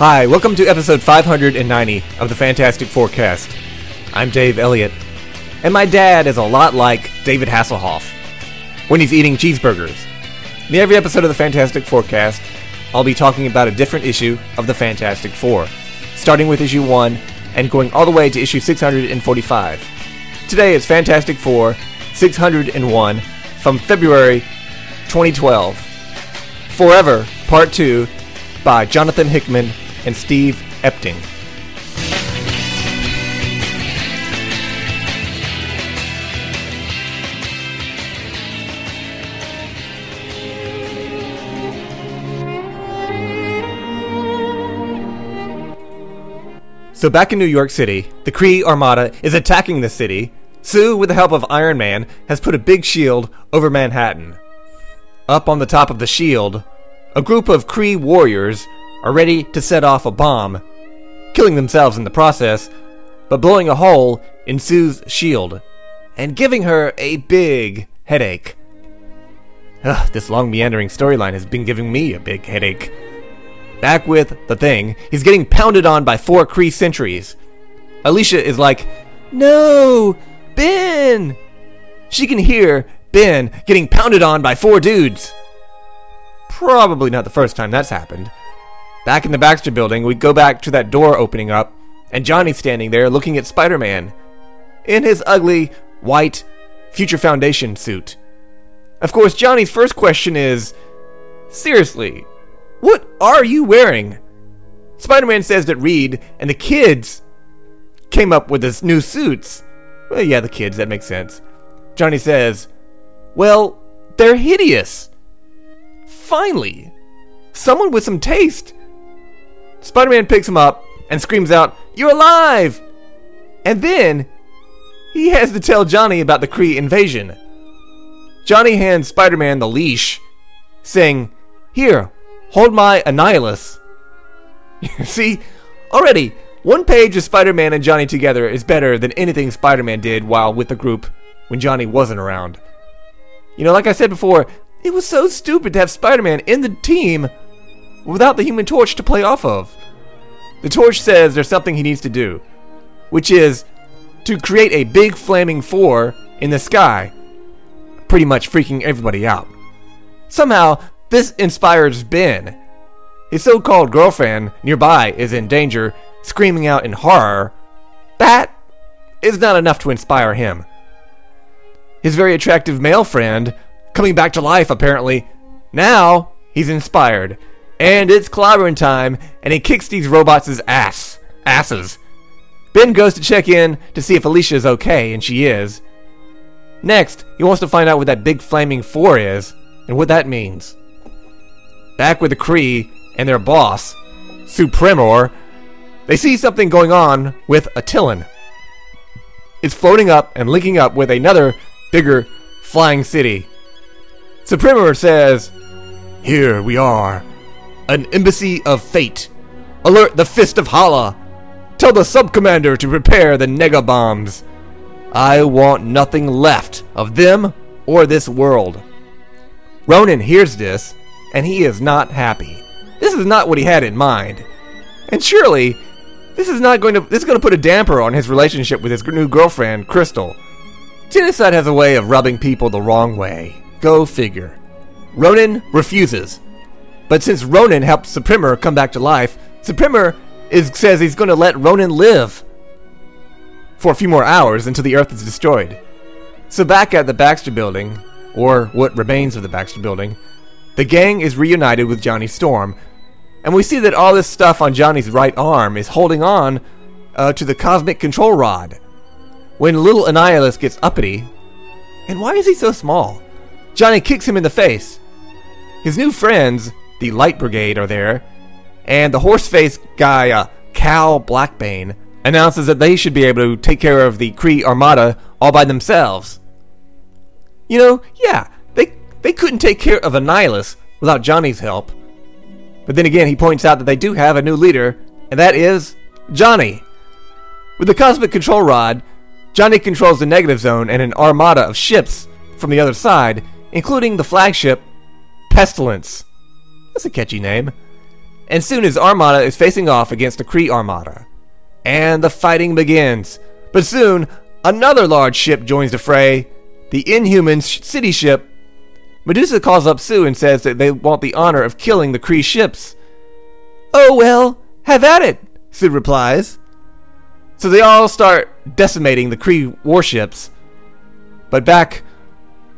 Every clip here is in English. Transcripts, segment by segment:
Hi, welcome to episode 590 of the Fantastic Forecast. I'm Dave Elliott, and my dad is a lot like David Hasselhoff when he's eating cheeseburgers. In every episode of the Fantastic Forecast, I'll be talking about a different issue of the Fantastic Four, starting with issue 1 and going all the way to issue 645. Today is Fantastic Four 601 from February 2012. Forever, Part 2 by Jonathan Hickman and Steve Epting. So back in New York City, the Kree Armada is attacking the city. Sue, with the help of Iron Man, has put a big shield over Manhattan. Up on the top of the shield, a group of Kree warriors are ready to set off a bomb, killing themselves in the process, but blowing a hole in Sue's shield and giving her a big headache. Ugh, this long meandering storyline has been giving me a big headache. Back with the thing, he's getting pounded on by four Kree sentries. Alicia is like, No! Ben! She can hear Ben getting pounded on by four dudes. Probably not the first time that's happened. Back in the Baxter building, we go back to that door opening up, and Johnny's standing there looking at Spider Man in his ugly, white, Future Foundation suit. Of course, Johnny's first question is Seriously, what are you wearing? Spider Man says that Reed and the kids came up with this new suits. Well, yeah, the kids, that makes sense. Johnny says, Well, they're hideous. Finally, someone with some taste. Spider Man picks him up and screams out, You're alive! And then he has to tell Johnny about the Kree invasion. Johnny hands Spider Man the leash, saying, Here, hold my Annihilus. See, already, one page of Spider Man and Johnny together is better than anything Spider Man did while with the group when Johnny wasn't around. You know, like I said before, it was so stupid to have Spider Man in the team without the Human Torch to play off of. The Torch says there's something he needs to do, which is to create a big flaming four in the sky, pretty much freaking everybody out. Somehow, this inspires Ben. His so called girlfriend nearby is in danger, screaming out in horror. That is not enough to inspire him. His very attractive male friend, coming back to life apparently, now he's inspired and it's clobbering time, and he kicks these robots' ass. Asses. Ben goes to check in to see if Alicia is okay, and she is. Next, he wants to find out what that big flaming four is, and what that means. Back with the Kree and their boss, Supremor, they see something going on with Attilan. It's floating up and linking up with another bigger flying city. Supremor says, Here we are, an embassy of fate. Alert the Fist of Hala. Tell the sub-commander to prepare the nega bombs. I want nothing left of them or this world. Ronan hears this, and he is not happy. This is not what he had in mind. And surely, this is not going to this is going to put a damper on his relationship with his new girlfriend, Crystal. Genocide has a way of rubbing people the wrong way. Go figure. Ronan refuses but since Ronan helped Supremor come back to life, Supremor is, says he's going to let Ronan live for a few more hours until the Earth is destroyed. So back at the Baxter Building, or what remains of the Baxter Building, the gang is reunited with Johnny Storm, and we see that all this stuff on Johnny's right arm is holding on uh, to the cosmic control rod. When little Annihilus gets uppity, and why is he so small? Johnny kicks him in the face. His new friends the Light Brigade are there, and the horse-faced guy, uh, Kal Blackbane, announces that they should be able to take care of the Kree Armada all by themselves. You know, yeah, they they couldn't take care of Annihilus without Johnny's help. But then again, he points out that they do have a new leader, and that is Johnny. With the cosmic control rod, Johnny controls the negative zone and an armada of ships from the other side, including the flagship Pestilence. That's a catchy name. and soon his armada is facing off against the Kree armada. And the fighting begins. But soon, another large ship joins the fray, the Inhumans city ship. Medusa calls up Sue and says that they want the honor of killing the Kree ships. Oh well, have at it, Sue replies. So they all start decimating the Kree warships. But back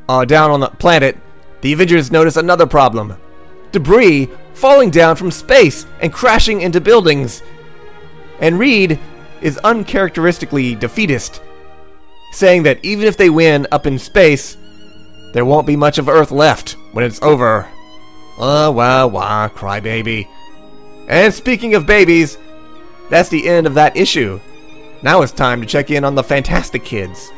uh, down on the planet, the Avengers notice another problem debris falling down from space and crashing into buildings. And Reed is uncharacteristically defeatist, saying that even if they win up in space, there won't be much of Earth left when it's over. Ah, uh, wah, wah, crybaby. And speaking of babies, that's the end of that issue. Now it's time to check in on the Fantastic Kids.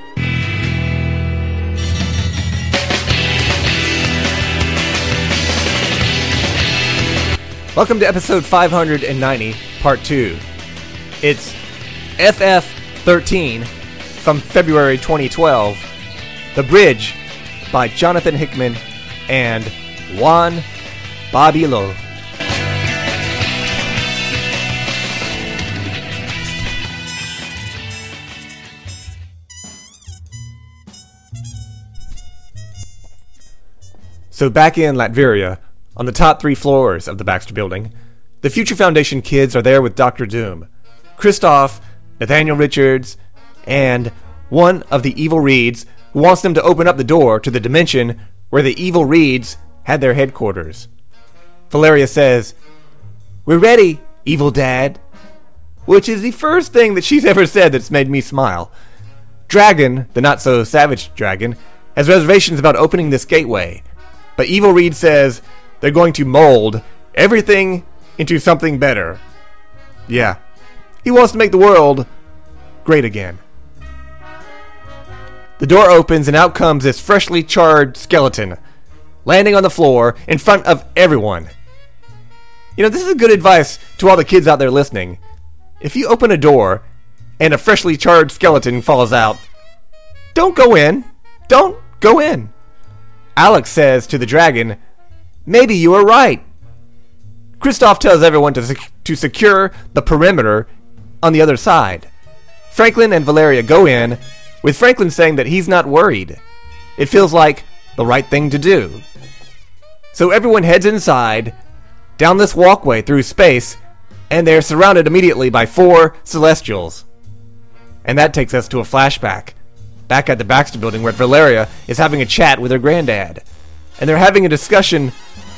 Welcome to episode 590, part 2. It's FF 13 from February 2012, The Bridge by Jonathan Hickman and Juan Bobillo. So back in Latveria, on the top three floors of the Baxter Building, the Future Foundation kids are there with Doctor Doom, Kristoff, Nathaniel Richards, and one of the evil Reeds who wants them to open up the door to the dimension where the evil Reeds had their headquarters. Valeria says, We're ready, evil dad. Which is the first thing that she's ever said that's made me smile. Dragon, the not so savage dragon, has reservations about opening this gateway. But Evil Reed says they're going to mold everything into something better. Yeah. He wants to make the world great again. The door opens and out comes this freshly charred skeleton, landing on the floor in front of everyone. You know, this is good advice to all the kids out there listening. If you open a door and a freshly charred skeleton falls out, don't go in. Don't go in. Alex says to the dragon, Maybe you are right. Kristoff tells everyone to, sec- to secure the perimeter on the other side. Franklin and Valeria go in, with Franklin saying that he's not worried. It feels like the right thing to do. So everyone heads inside, down this walkway through space, and they're surrounded immediately by four Celestials. And that takes us to a flashback. Back at the Baxter building where Valeria is having a chat with her granddad. And they're having a discussion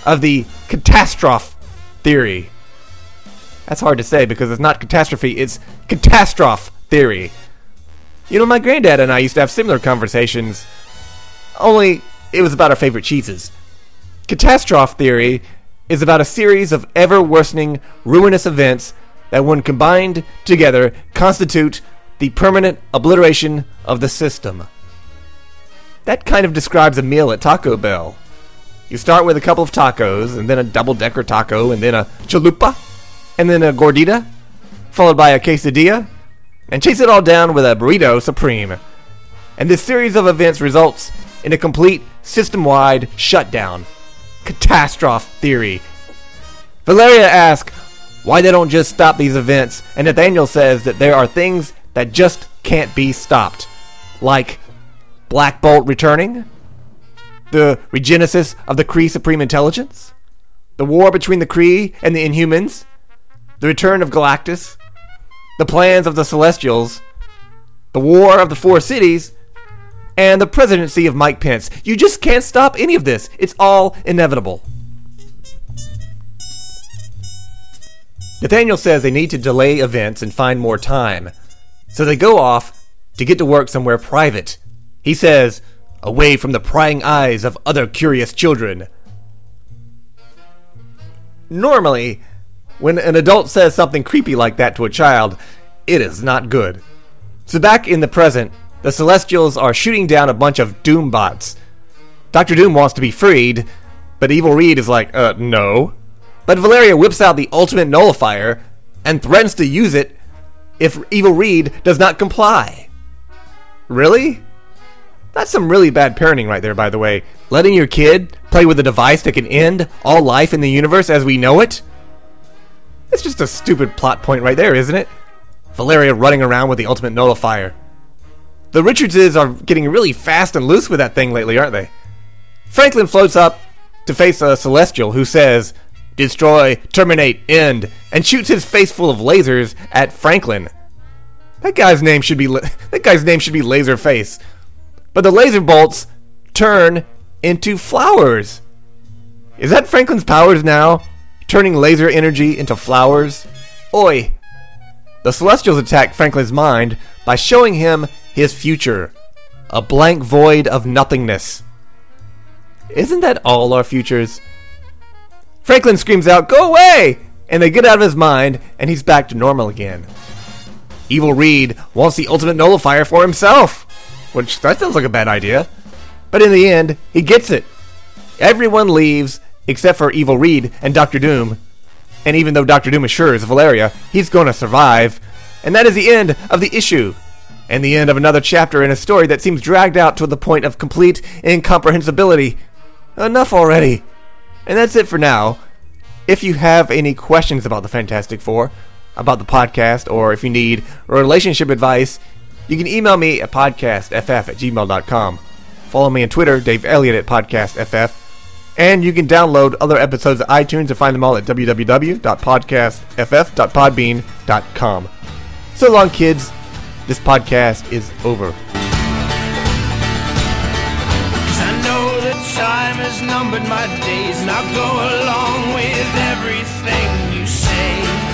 of the catastrophe theory. That's hard to say because it's not catastrophe, it's catastrophe theory. You know, my granddad and I used to have similar conversations, only it was about our favorite cheeses. Catastrophe theory is about a series of ever worsening, ruinous events that, when combined together, constitute the permanent obliteration of the system. That kind of describes a meal at Taco Bell. You start with a couple of tacos, and then a double decker taco, and then a chalupa, and then a gordita, followed by a quesadilla, and chase it all down with a burrito supreme. And this series of events results in a complete system wide shutdown. Catastrophe theory. Valeria asks why they don't just stop these events, and Nathaniel says that there are things that just can't be stopped. Like Black Bolt returning, the regenesis of the Kree Supreme Intelligence, the war between the Kree and the Inhumans, the return of Galactus, the plans of the Celestials, the war of the Four Cities, and the presidency of Mike Pence. You just can't stop any of this. It's all inevitable. Nathaniel says they need to delay events and find more time. So they go off to get to work somewhere private. He says, away from the prying eyes of other curious children. Normally, when an adult says something creepy like that to a child, it is not good. So back in the present, the Celestials are shooting down a bunch of Doom bots. Dr. Doom wants to be freed, but Evil Reed is like, uh, no. But Valeria whips out the ultimate nullifier and threatens to use it if Evil Reed does not comply. Really? That's some really bad parenting right there, by the way. Letting your kid play with a device that can end all life in the universe as we know it? It's just a stupid plot point right there, isn't it? Valeria running around with the ultimate nullifier. The Richardses are getting really fast and loose with that thing lately, aren't they? Franklin floats up to face a Celestial who says, Destroy, terminate, end, and shoots his face full of lasers at Franklin. That guy's name should be that guy's name should be Laserface. But the laser bolts turn into flowers. Is that Franklin's powers now? Turning laser energy into flowers? Oi! The Celestials attack Franklin's mind by showing him his future. A blank void of nothingness. Isn't that all our futures? Franklin screams out, Go away! And they get out of his mind, and he's back to normal again. Evil Reed wants the ultimate nullifier for himself, which that sounds like a bad idea. But in the end, he gets it. Everyone leaves except for Evil Reed and Doctor Doom. And even though Doctor Doom assures Valeria he's going to survive, and that is the end of the issue, and the end of another chapter in a story that seems dragged out to the point of complete incomprehensibility. Enough already. And that's it for now. If you have any questions about the Fantastic Four, about the podcast, or if you need relationship advice, you can email me at podcastff at gmail.com. Follow me on Twitter, Dave Elliott at podcastff. And you can download other episodes at iTunes and find them all at www.podcastff.podbean.com. So long, kids. This podcast is over. time numbered my days, and I'll go along with everything you say.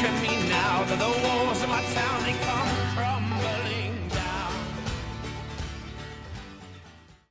Look at me now, the of my